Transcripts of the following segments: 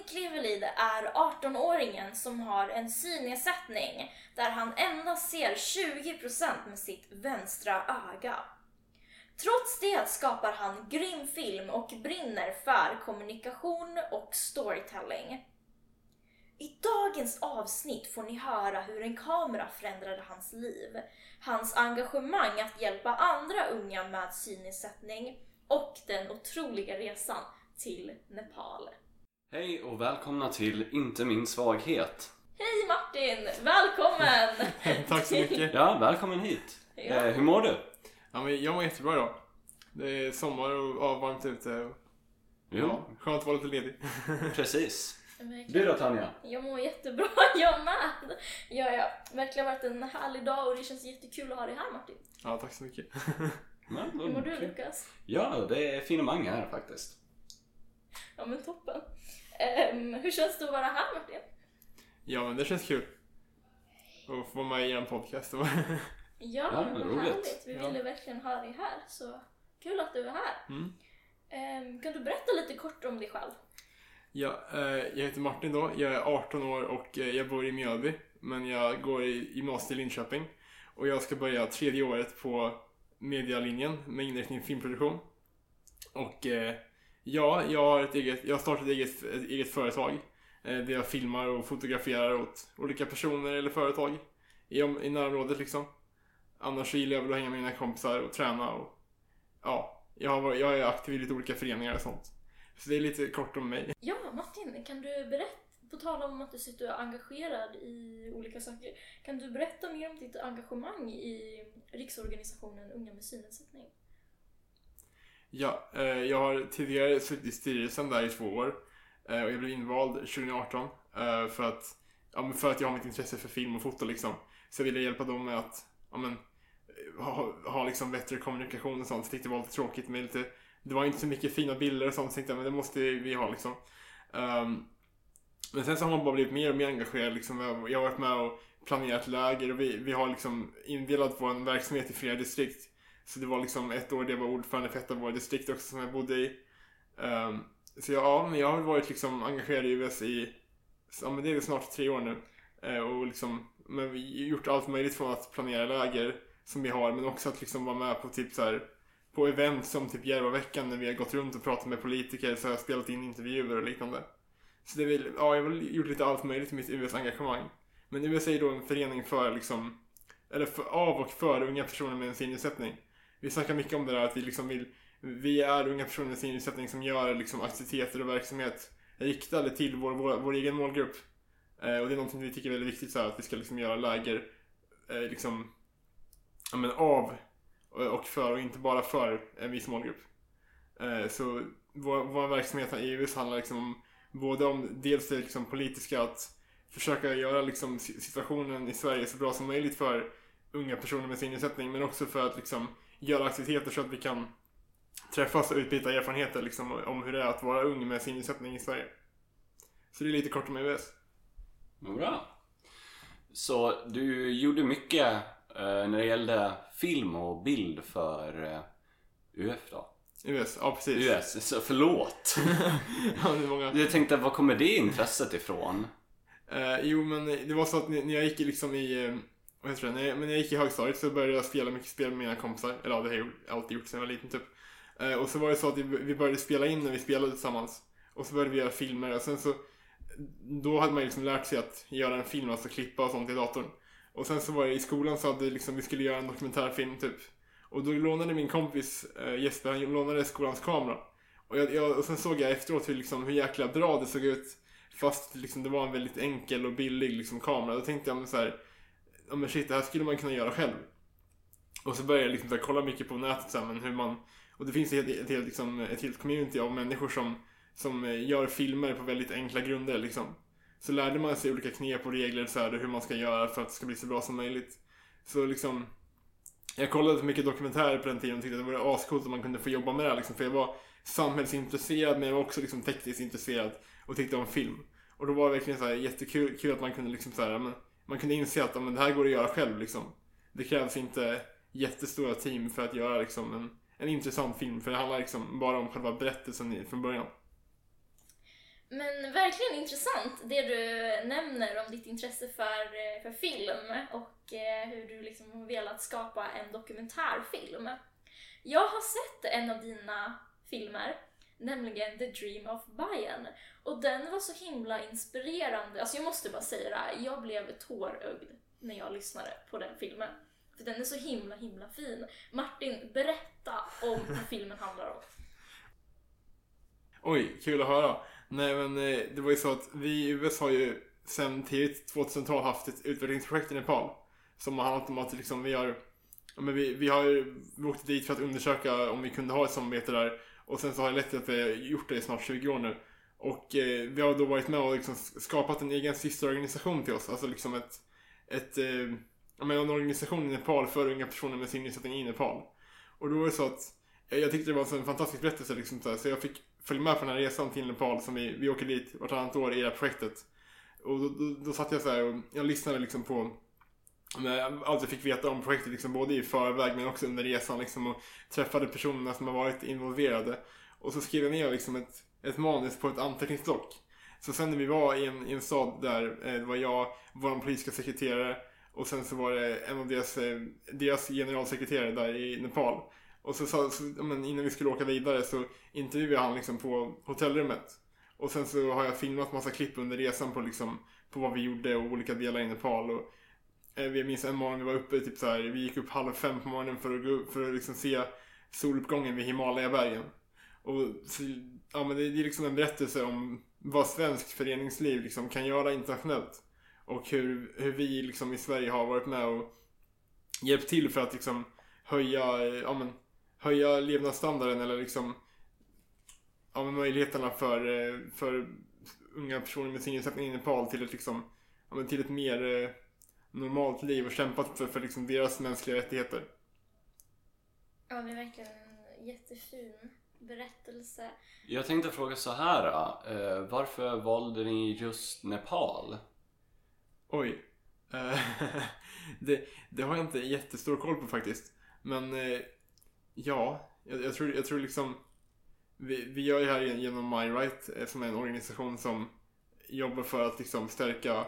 Martin Klevelid är 18-åringen som har en synnedsättning där han endast ser 20% med sitt vänstra öga. Trots det skapar han grym film och brinner för kommunikation och storytelling. I dagens avsnitt får ni höra hur en kamera förändrade hans liv, hans engagemang att hjälpa andra unga med synnedsättning och den otroliga resan till Nepal. Hej och välkomna till Inte min svaghet. Hej Martin! Välkommen! Tack så mycket. Ja, välkommen hit. Ja. Eh, hur mår du? Ja, men jag mår jättebra idag. Det är sommar och ja, varmt ute. och- Jo, Ja, skönt att vara lite ledig. precis. Du då Tanja? Jag mår jättebra, jag med! Ja, ja. Verkligen varit en härlig dag och det känns jättekul att ha dig här Martin. Ja, tack så mycket. Ja, Hur mår du. Lukas? Ja, det är finemang här faktiskt. Ja men toppen. Ehm, hur känns det att vara här Martin? Ja, men det känns kul. Att få vara med i en podcast. Ja, Ja, vad roligt. härligt. Vi Ja. ville verkligen ha dig här, så kul att du är här. Mm. Ehm, kan du berätta lite kort om dig själv? Ja, eh, jag heter Martin då. Jag är 18 år och eh, jag bor i Mjölby. Men jag går i gymnasiet i Linköping. Och jag ska börja tredje året på medialinjen med inriktning filmproduktion. Och eh, ja, jag har, ett eget, jag har startat ett eget, ett eget företag. Eh, där jag filmar och fotograferar åt olika personer eller företag. I, om- i närområdet liksom. Annars så gillar jag väl att hänga med mina kompisar och träna och ja, jag, har, jag är aktiv i lite olika föreningar och sånt. Så det är lite kort om mig. Ja, Martin, kan du berätta, på tal om att du sitter och är engagerad i olika saker, kan du berätta mer om ditt engagemang i Riksorganisationen Unga med synnedsättning? Ja, eh, jag har tidigare suttit i styrelsen där i två år. Eh, och jag blev invald 2018 eh, för, att, ja, men för att jag har mitt intresse för film och foto liksom. Så jag ville hjälpa dem med att ja, men, eh, ha, ha liksom bättre kommunikation och sånt. Jag tyckte det var lite tråkigt med lite, det var inte så mycket fina bilder och sånt. Så jag tänkte jag, men det måste vi ha liksom. Um, men sen så har man bara blivit mer och mer engagerad liksom. Jag- Jag har varit med och planerat läger och vi, vi har liksom indelat vår verksamhet i flera distrikt. Så det var liksom ett år där jag var ordförande för ett av våra distrikt också som jag bodde i. Um, så jag, ja, men jag har varit liksom engagerad i US i, ja men det är väl snart tre år nu. Uh, och liksom, men vi har gjort allt möjligt från att planera läger som vi har, men också att liksom vara med på typ så här på event som typ Järvaveckan när vi har gått runt och pratat med politiker så har jag spelat in intervjuer och liknande. Så det är väl, ja, jag har väl gjort lite allt möjligt i mitt US-engagemang. Men US är ju då en förening för liksom, eller för, av och för unga personer med en synnedsättning. Vi snackar mycket om det där att vi liksom vill, vi är unga personer med synnedsättning som gör liksom aktiviteter och verksamhet riktade till vår, vår, vår egen målgrupp. Eh, och det är någonting vi tycker är väldigt viktigt så här, att vi ska liksom göra läger eh, liksom, ja, men av eh, och för och inte bara för en viss målgrupp. Eh, så vår, vår verksamhet i EUS handlar liksom om både om dels det liksom politiska att försöka göra liksom situationen i Sverige så bra som möjligt för unga personer med synnedsättning men också för att liksom göra aktiviteter så att vi kan träffas och utbyta erfarenheter liksom om hur det är att vara ung med synnedsättning i Sverige. Så det är lite kort om. Vad bra. Så du gjorde mycket eh, när det gällde film och bild för eh, UF då? US, ja precis. US, så förlåt. ja, det är många. Jag tänkte, var kommer det intresset ifrån? Eh, jo, men det var så att när jag gick liksom i, eh, vad heter det, när jag, men när jag gick i högstadiet så började jag spela mycket spel med mina kompisar. Eller ja, det har jag alltid gjort sedan jag var liten typ. Eh, och så var det så att vi, började spela in när vi spelade tillsammans. Och så började vi göra filmer och sen så, då hade man ju liksom lärt sig att göra en film, alltså klippa och sånt i datorn. Och sen så var det i skolan så hade liksom, vi skulle göra en dokumentärfilm typ. Och då lånade min kompis eh, Jesper, han lånade skolans kamera. Och, jag, jag, och sen såg jag efteråt hur, liksom, hur jäkla bra det såg ut. Fast liksom, det var en väldigt enkel och billig liksom, kamera. Då tänkte jag men så här, ja men shit det här skulle man kunna göra själv. Och så började jag liksom, här, kolla mycket på nätet så här, men hur man, och det finns ett, ett, helt, liksom, ett helt community av människor som, som eh, gör filmer på väldigt enkla grunder liksom. Så lärde man sig olika knep och regler så här, hur man ska göra för att det ska bli så bra som möjligt. Så liksom, jag kollade mycket dokumentärer på den tiden och tyckte att det vore ascoolt om man kunde få jobba med det här, liksom, för jag var samhällsintresserad men jag var också liksom tekniskt intresserad och tyckte om film. Och då var det verkligen så här jättekul kul att man kunde liksom så här, ja, men, man kunde inse att men det här går att göra själv liksom. Det krävs inte jättestora team för att göra liksom en, en intressant film för det handlar liksom bara om själva berättelsen från början. Men verkligen intressant det du nämner om ditt intresse för, för film och eh, hur du liksom har velat skapa en dokumentärfilm. Jag har sett en av dina filmer, nämligen The Dream of Bayern. Och den var så himla inspirerande. Alltså jag måste bara säga det här, jag blev tårögd när jag lyssnade på den filmen. För den är så himla himla fin. Martin, berätta om vad filmen handlar om. Oj, kul att höra. Nej men eh, det var ju så att vi i USA har ju sen tidigt 2000-tal haft ett utvecklingsprojekt i Nepal. Som har handlat om att liksom vi har men vi, vi har åkt dit för att undersöka om vi kunde ha ett samarbete där. Och sen så har det lett till att vi har gjort det i snart 20 år nu. Och eh, vi har då varit med och liksom skapat en egen systerorganisation till oss. Alltså liksom ett, ett eh, ja, men en organisation i Nepal för unga personer med synnedsättning i Nepal. Och då var det så att eh, jag tyckte det var en fantastisk berättelse liksom, så, här, så jag fick följa med på den här resan till Nepal som vi, vi åker dit vartannat år i det här projektet. Och då, då, då satt jag så här och jag lyssnade liksom på allt jag fick veta om projektet liksom både i förväg men också under resan liksom och träffade personerna som har varit involverade. Och så skrev jag ner liksom ett, ett manus på ett anteckningsblock. Så sen när vi var i en, i en stad där, eh, det var jag, vår politiska sekreterare och sen så var det en av deras, eh, deras generalsekreterare där i Nepal. Och så, så, så men innan vi skulle åka vidare så intervjuade han liksom på hotellrummet. Och sen så har jag filmat massa klipp under resan på liksom på vad vi gjorde och olika delar i Nepal. Och, Eh, jag minns en morgon vi var uppe, typ så här, vi gick upp halv fem på morgonen för att, gå för att liksom se soluppgången vid Himalayabergen. Och så, ja, men det, är liksom en berättelse om vad svenskt föreningsliv liksom kan göra internationellt. Och hur, hur vi liksom i Sverige har varit med och hjälpt till för att liksom höja, eh, ja, men, höja levnadsstandarden eller liksom ja, men möjligheterna för, eh, för unga personer med synnedsättning i Nepal till ett, liksom, ja, men till ett mer eh, normalt liv och kämpat för, för liksom deras mänskliga rättigheter. Ja, det är verkligen en jättefin berättelse. Jag tänkte fråga så här. eh, varför valde ni just Nepal? Oj. Eh, det, det har jag inte jättestor koll på faktiskt. Men eh, ja, jag, jag, tror, jag tror liksom vi, vi gör ju här genom MyRight eh, som är en organisation som jobbar för att liksom stärka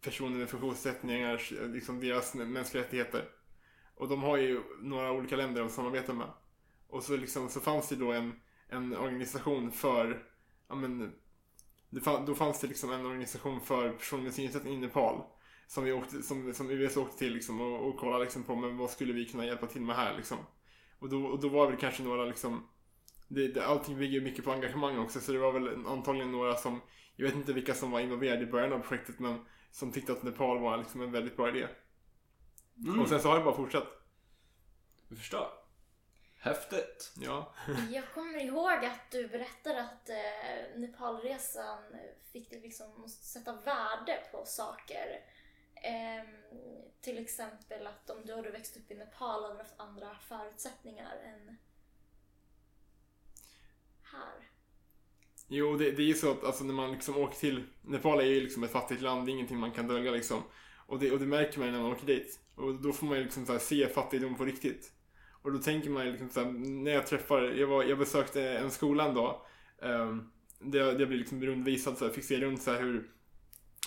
personer med funktionsnedsättningar, liksom deras mänskliga rättigheter. Och de har ju några olika länder de samarbetar med. Och så, liksom, så fanns det då en, en organisation för, ja men, det fann, då fanns det liksom en organisation för personer med synnedsättning i Nepal. Som, vi åkte, som, som US åkte till liksom och, och kollade liksom på men vad skulle vi kunna hjälpa till med här liksom. Och då, och då var det väl kanske några liksom det, det, allting bygger mycket på engagemang också så det var väl antagligen några som Jag vet inte vilka som var involverade i början av projektet men som tyckte att Nepal var liksom en väldigt bra idé. Mm. Och sen så har det bara fortsatt. Jag förstår. Häftigt. Ja. Jag kommer ihåg att du berättade att eh, Nepalresan fick dig liksom sätta värde på saker. Ehm, till exempel att om du hade växt upp i Nepal hade du haft andra förutsättningar än här. Jo, det, det är ju så att alltså, när man liksom åker till... Nepal är ju liksom ett fattigt land, det är ingenting man kan dölja liksom. Och det, och det märker man ju när man åker dit. Och då får man ju liksom så här, se fattigdom på riktigt. Och då tänker man ju liksom så här, när jag träffar... Jag, var, jag besökte en skola en dag. Um, där jag blev liksom rundvisad, så här, fick se runt så här, hur,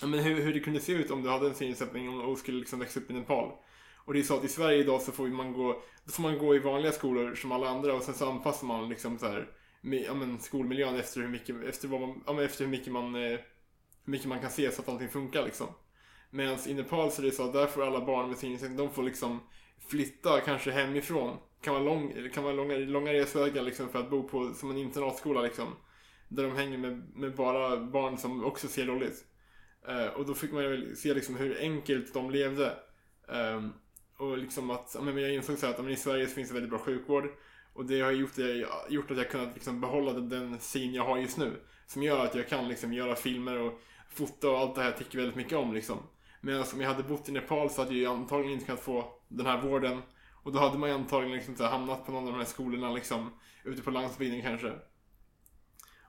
ja, men hur, hur det kunde se ut om du hade en synnedsättning och skulle liksom växa upp i Nepal. Och det är så att i Sverige idag så får man gå, då får man gå i vanliga skolor som alla andra och sen så anpassar man liksom så här, med, ja, men skolmiljön efter hur mycket, efter vad man, ja, men efter hur mycket man, eh, hur mycket man kan se så att allting funkar liksom. Medan i Nepal så är det så att där får alla barn med synnedsättning, de får liksom flytta kanske hemifrån. Kan vara, lång, kan vara långa, långa resvägar liksom för att bo på som en internatskola liksom. Där de hänger med, med bara barn som också ser dåligt. Uh, eh, och då fick man ju se liksom hur enkelt de levde. Um, och liksom att, ja, men jag insåg så här att ja, men i Sverige så finns det väldigt bra sjukvård. Och det har gjort, det, gjort att jag kunnat liksom behålla den, syn jag har just nu. Som gör att jag kan liksom göra filmer och fota och allt det här jag tycker väldigt mycket om liksom. Medan om jag hade bott i Nepal så hade jag antagligen inte kunnat få den här vården. Och då hade man ju antagligen liksom så hamnat på någon av de här skolorna liksom. Ute på landsbygden kanske.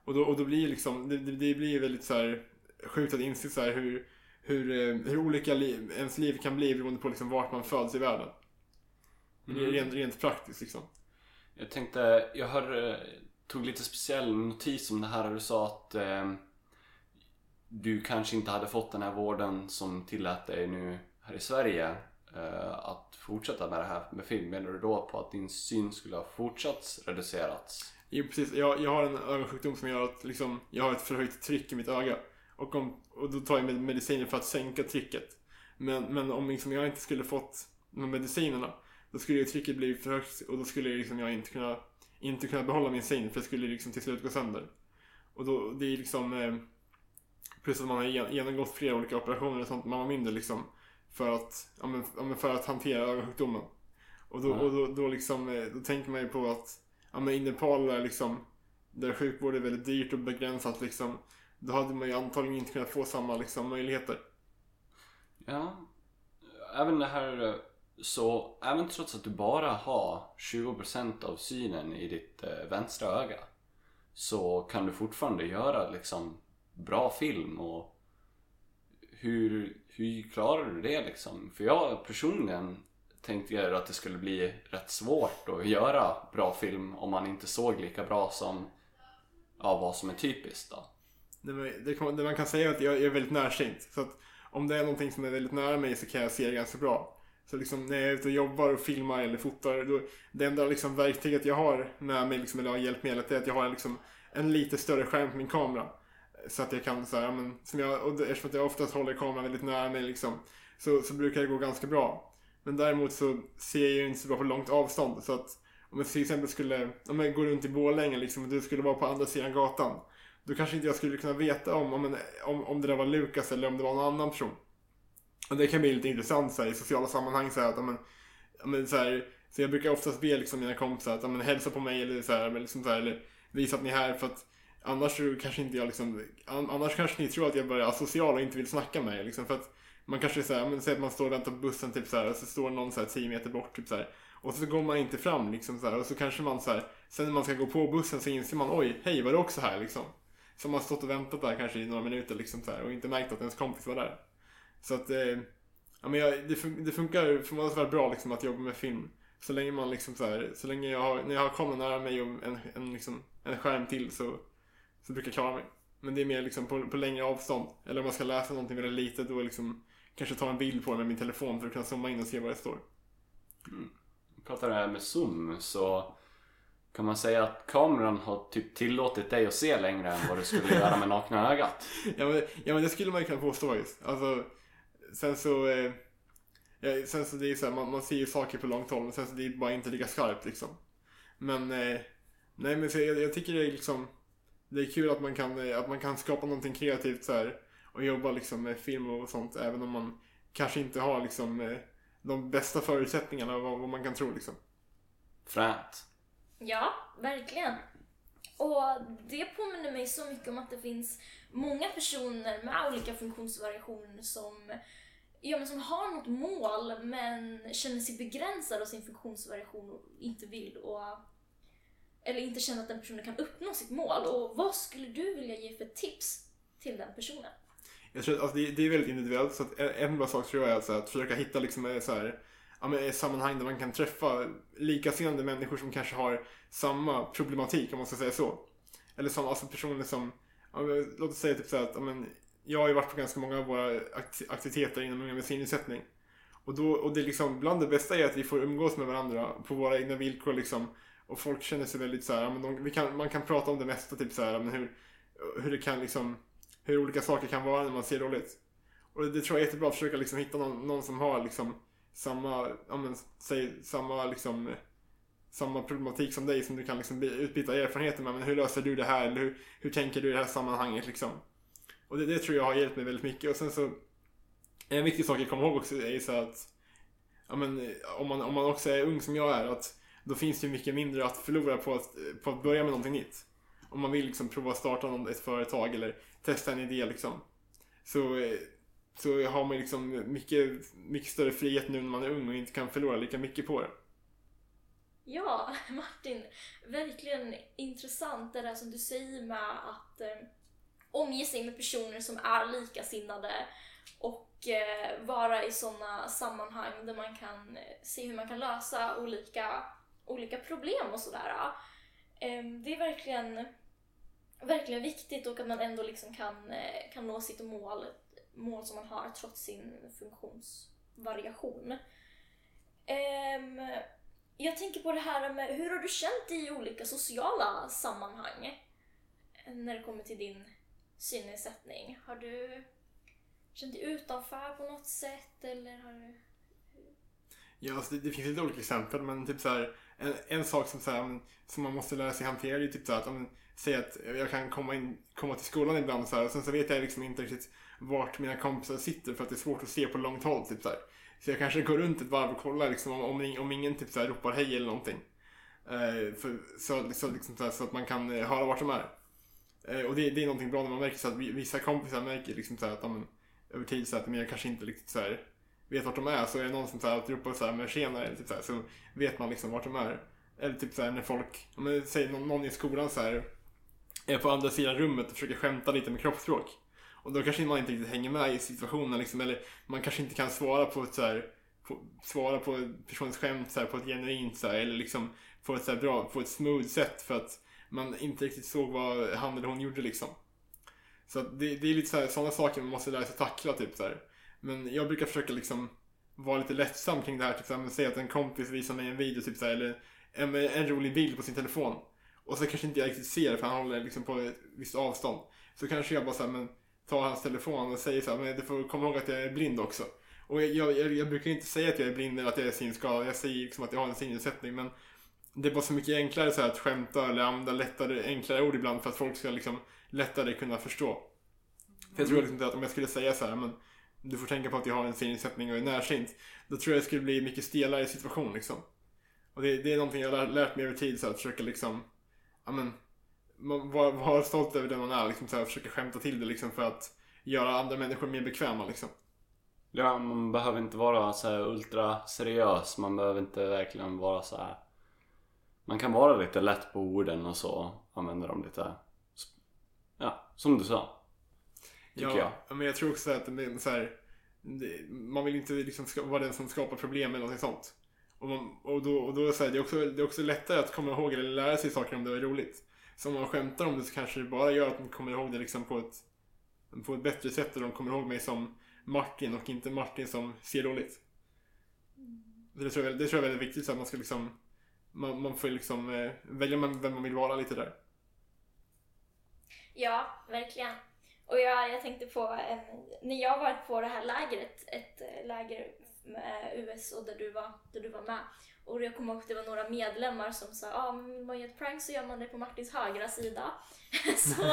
Och då, och då blir liksom, det, det, blir väldigt så här sjukt att inse så hur, hur, eh, hur olika liv, ens liv kan bli beroende på liksom vart man föds i världen. Men det är Mm. rent, rent praktiskt liksom. Jag tänkte, jag hör, tog lite speciell notis om det här och du sa att eh, du kanske inte hade fått den här vården som tillät dig nu här i Sverige eh, att fortsätta med det här med film, menar du då på att din syn skulle ha fortsatt reducerats? Jo, precis. Jag, jag har en ögonsjukdom som gör att liksom, jag har ett förhöjt tryck i mitt öga. Och, om, och då tar jag mediciner för att sänka trycket. Men, men om liksom jag inte skulle fått de medicinerna, då skulle ju trycket bli för högt och då skulle liksom jag inte kunna, inte kunna behålla min syn för det skulle liksom till slut gå sönder. Och då, det är liksom, eh, plus att man har gen- genomgått flera olika operationer och sånt när man var mindre liksom. För att, ja men, ja, men för att hantera ögonsjukdomen. Och då, och då, då liksom, eh, då tänker man ju på att, ja men i Nepal där liksom, där sjukvård är väldigt dyrt och begränsat liksom, då hade man ju antagligen inte kunnat få samma liksom möjligheter. Ja, även det här eh, så även trots att du bara har 20% av synen i ditt eh, vänstra öga så kan du fortfarande göra liksom bra film och hur, hur klarar du det liksom? För jag personligen tänkte jag att det skulle bli rätt svårt att göra bra film om man inte såg lika bra som ja, vad som är typiskt då. Det, man- det, kan- det man kan säga är att jag är väldigt närsynt. Så att om det är någonting som är väldigt nära mig så kan jag se det ganska bra. Så liksom när jag är ute och jobbar och filmar eller fotar, då, det enda liksom verktyget jag har med mig, liksom, eller har hjälpmedlet, är att jag har liksom en lite större skärm på min kamera. Så att jag kan så här, men, som jag, och eftersom jag oftast håller kameran väldigt nära mig liksom, så, så brukar det gå ganska bra. Men däremot så ser jag ju inte så bra på långt avstånd. Så att om jag till exempel skulle, om jag går runt i Borlänge liksom, och du skulle vara på andra sidan gatan. Då kanske inte jag skulle kunna veta om, om, en, om, om det där var Lukas eller om det var någon annan person. Det kan bli lite intressant så här, i sociala sammanhang så här, att, ja, men, men, så, här, så jag brukar oftast be liksom, mina kompisar att ja, men, hälsa på mig eller, så här, men, liksom, så här, eller visa att ni är här för att annars kanske inte jag liksom, an, annars kanske ni tror att jag bara är asocial och inte vill snacka med er liksom, för att man kanske så här, men säg att man står och väntar på bussen typ så här, och så står någon så här 10 meter bort typ så här, och så går man inte fram liksom så här, och så kanske man så här, sen när man ska gå på bussen så inser man oj, hej var du också här liksom? Så man har stått och väntat där kanske i några minuter liksom så här, och inte märkt att ens kompis var där. Så att, eh, ja men jag, det, fun- det funkar förvånansvärt bra liksom att jobba med film. Så länge man liksom så här, så länge jag har, när jag har kameran nära mig och en, en, liksom, en skärm till så, så brukar jag klara mig. Men det är mer liksom på, på längre avstånd. Eller om jag ska läsa någonting väldigt litet då liksom kanske ta en bild på det med min telefon för att kunna zooma in och se vad det står. pratar det här med zoom så kan man säga att kameran har typ tillåtit dig att se längre än vad du skulle göra med nakna ögat. Ja men, ja men det skulle man ju kunna påstå just. Alltså, sen så, eh, ja, sen så det är ju så här, man, man ser ju saker på långt håll men sen så det är bara inte lika skarpt liksom. Men, eh, nej men så jag, jag tycker det är liksom, det är kul att man kan, eh, att man kan skapa någonting kreativt så här och jobba liksom med film och sånt även om man kanske inte har liksom eh, de bästa förutsättningarna vad, vad man kan tro liksom. Fränt. Ja, verkligen. Och det påminner mig så mycket om att det finns många personer med olika funktionsvariationer som, ja, men som har något mål men känner sig begränsad av sin funktionsvariation och inte vill och eller inte känner att den personen kan uppnå sitt mål. Och vad skulle du vilja ge för tips till den personen? Jag tror att alltså, det, det är väldigt individuellt så att en, bra sak tror jag är alltså att försöka hitta liksom eh, så här, ja, men, ett sammanhang där man kan träffa likasinnade människor som kanske har samma problematik om man ska säga så. Eller som alltså personer som, ja, men, låt oss säga typ så här att ja, men, jag har ju varit på ganska många av våra aktiviteter inom unga med synnedsättning. Och, då, och det är liksom, bland det bästa är att vi får umgås med varandra på våra egna villkor liksom. Och folk känner sig väldigt så här, men de, vi kan, man kan prata om det mesta typ så här, men hur, hur det kan liksom hur olika saker kan vara när man ser dåligt. Och det tror jag är jättebra att försöka liksom hitta någon, någon som har liksom samma, ja men, säg, samma liksom samma problematik som dig som du kan liksom utbyta erfarenheter med. Men hur löser du det här? Eller hur, hur tänker du i det här sammanhanget liksom? Och det, det tror jag har hjälpt mig väldigt mycket. Och sen så en viktig sak att komma ihåg också är ju så att ja, men, om, man, om man också är ung som jag är att då finns det ju mycket mindre att förlora på att, på att börja med någonting nytt. Om man vill liksom prova att starta ett företag eller testa en idé liksom. Så, så har man liksom mycket, mycket större frihet nu när man är ung och inte kan förlora lika mycket på det. Ja, Martin, verkligen intressant det där som du säger med att eh, omge sig med personer som är likasinnade och eh, vara i sådana sammanhang där man kan eh, se hur man kan lösa olika, olika problem och sådär. Eh, det är verkligen verkligen viktigt och att man ändå liksom kan, eh, kan nå sitt mål, mål som man har trots sin funktionsvariation. Eh, jag tänker på det här med hur har du känt dig i olika sociala sammanhang när det kommer till din synnedsättning? Har du känt dig utanför på något sätt eller har du... Ja, alltså det, det finns lite olika exempel, men typ så här, en, en sak som, så här, som man måste lära sig hantera är typ så här, att om säger att jag kan komma, in, komma till skolan ibland så här, och sen så vet jag liksom inte riktigt vart mina kompisar sitter för att det är svårt att se på långt håll. Typ så, här. så jag kanske går runt ett varv och kollar liksom, om, om, om ingen typ så här, ropar hej eller någonting. Uh, för, så, så, liksom, så, här, så att man kan eh, höra vart de är. Eh, och det, det är någonting bra när man märker så att vissa kompisar märker liksom så här, att de över tid så att men jag kanske inte riktigt så här, vet vart de är. Så är det någon som så här, alltid ropar så här, men tjena, eller typ så, här, så vet man liksom vart de är. Eller typ så här, när folk, om man säger någon, någon i skolan så här, är på andra sidan rummet och försöker skämta lite med kroppsspråk. Och då kanske man inte riktigt hänger med i situationen liksom, eller man kanske inte kan svara på ett så här, på, svara på personens skämt så här, på ett genuint så här, eller liksom på ett så här bra, på ett smooth sätt för att man inte riktigt såg vad han eller hon gjorde liksom. Så att det, det är lite så här, sådana saker man måste lära sig tackla typ så här. Men jag brukar försöka liksom vara lite lättsam kring det här. Typ så här, säg att en kompis visar mig en video typ så här, eller en, en rolig bild på sin telefon. Och så kanske inte jag riktigt ser det för han håller liksom på ett visst avstånd. Så kanske jag bara så här, men tar hans telefon och säger så här, men du får komma ihåg att jag är blind också. Och jag, jag, jag brukar inte säga att jag är blind eller att jag är synskadad. Jag säger liksom att jag har en synnedsättning. Men det är bara så mycket enklare så här, att skämta eller använda lättare, enklare ord ibland för att folk ska liksom lättare kunna förstå. För jag tror liksom inte att om jag skulle säga så här, men du får tänka på att jag har en synnedsättning och är närsynt. Då tror jag det skulle bli mycket stelare situation liksom. Och det, det är någonting jag har lärt mig över tid, så här, att försöka liksom, ja men, vara vara stolt över den man är, liksom så här, försöka skämta till det liksom för att göra andra människor mer bekväma liksom. Ja, man behöver inte vara så här ultra seriös. Man behöver inte verkligen vara så här. Man kan vara lite lätt på orden och så använda dem lite, ja, som du sa. Tycker ja, jag. ja, men jag tror också att det är så här, man vill inte liksom vara den som skapar problem eller något sånt. Och, man, och då, och då är det, så här, det, är också, det är också lättare att komma ihåg eller lära sig saker om det är roligt. Så om man skämtar om det så kanske det bara gör att de kommer ihåg det liksom på ett, på ett bättre sätt och de kommer ihåg mig som Martin och inte Martin som ser roligt. Det tror jag, det tror jag är väldigt viktigt så att man ska liksom man, man får liksom eh, välja vem man vill vara lite där. Ja, verkligen. Och jag, jag tänkte på en, när jag var på det här lägret, ett eh, läger med US och där du var, där du var med. Och jag kommer ihåg att det var några medlemmar som sa ah, men vill man göra ett prank så gör man det på Martins högra sida. så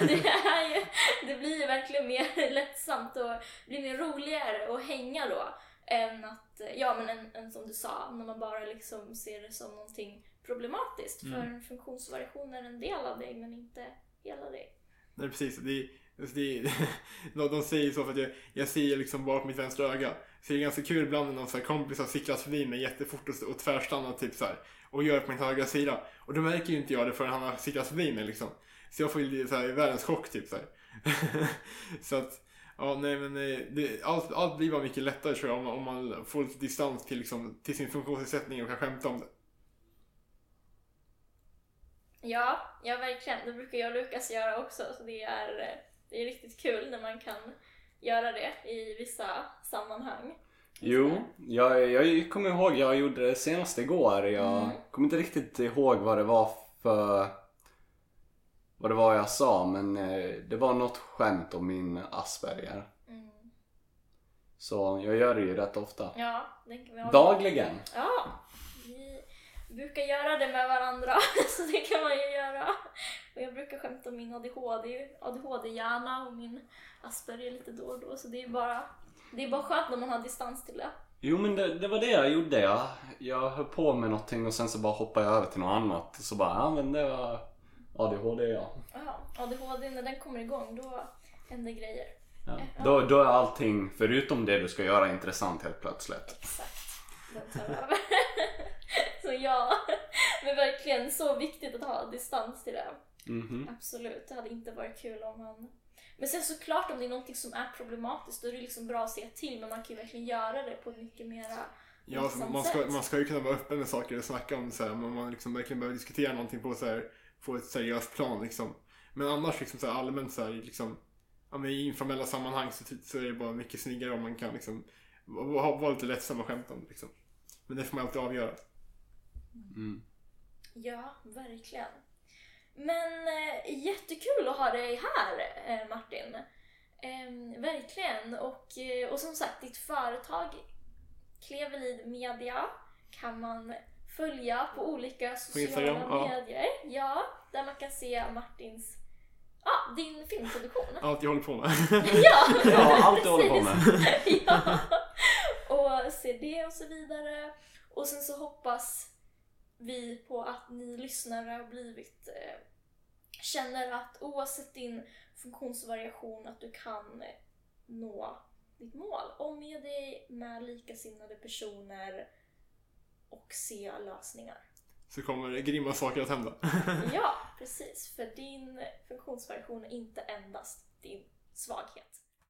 det, är ju, det blir ju verkligen mer lättsamt och blir mer roligare att hänga då. Än att, ja men än, än som du sa, när man bara liksom ser det som någonting problematiskt. För en funktionsvariation är en del av dig men inte hela dig. Nej precis, det, alltså, det, de, de säger så för att jag, jag ser liksom bara på mitt vänstra öga. Så det är ganska kul ibland när någon så här kompis har cyklat förbi mig jättefort och, och tvärstannat typ så här, och gör på min högra sida. Och då märker ju inte jag det förrän han har cyklat förbi mig liksom. Så jag får ju så här, världens chock typ så. Så att, ja nej men eh, det, allt, allt blir bara mycket lättare tror jag om, man- om man får lite distans till, liksom, till sin funktionsnedsättning och kan skämta om det. Ja, ja verkligen. Det brukar jag och Lukas göra också. Så det är, eh, det är riktigt kul när man kan göra det i vissa sammanhang. Jo, jag, jag kommer ihåg, jag gjorde det senast igår. Jag Mm. kommer inte riktigt ihåg vad det var för... Vad det var jag sa, men eh, det var något skämt om min Asperger. Mm. Så jag gör det ju rätt ofta. Ja. Dagligen. Ja, vi brukar göra det med varandra, så det kan man ju göra. Och jag brukar skämta om min ADHD, ADHD-hjärna och min Asperger lite då och då, så det är bara, det är bara skönt när man har distans till det. Jo men det, det var det jag gjorde. Jag, jag höll på med någonting och sen så bara hoppade jag över till något annat. Så bara, ja men det var ADHD ja. Ja, ADHD, när den kommer igång, då händer grejer. ja. Då, då är allting förutom det du ska göra intressant helt plötsligt. Exakt, den tar över. så ja, men verkligen så viktigt att ha distans till det. Mhm. Absolut, det hade inte varit kul om man... Men sen såklart om det är någonting som är problematiskt då är det liksom bra att säga till men man kan ju verkligen göra det på mycket mera Ja, man, ska, sätt. man ska ju kunna vara öppen med saker och snacka om så här, men man liksom verkligen behöver diskutera någonting på, så här, på ett seriöst plan liksom. Men annars liksom så här, allmänt så här, liksom, ja, men i informella sammanhang så, så är det bara mycket snyggare om man kan liksom vara vara lite lättsam och skämta om det liksom. Men det får man alltid avgöra. Mm. Ja, verkligen. Men eh, jättekul att ha dig här eh, Martin. Eh, verkligen. Och, eh, och som sagt, ditt företag Klevelid Media kan man följa på olika sociala ja. medier. Ja, där man kan se Martins, ja, din filmproduktion. Allt jag håller på med. Ja, Ja, allt du håller på med. ja. Och se det och så vidare. Och sen så hoppas vi på att ni lyssnare har blivit eh, känner att oavsett din funktionsvariation att du kan eh, nå ditt mål. Omge dig med likasinnade personer och se lösningar. Så kommer grymma saker att hända. Ja, precis. För din funktionsvariation är inte endast din svaghet.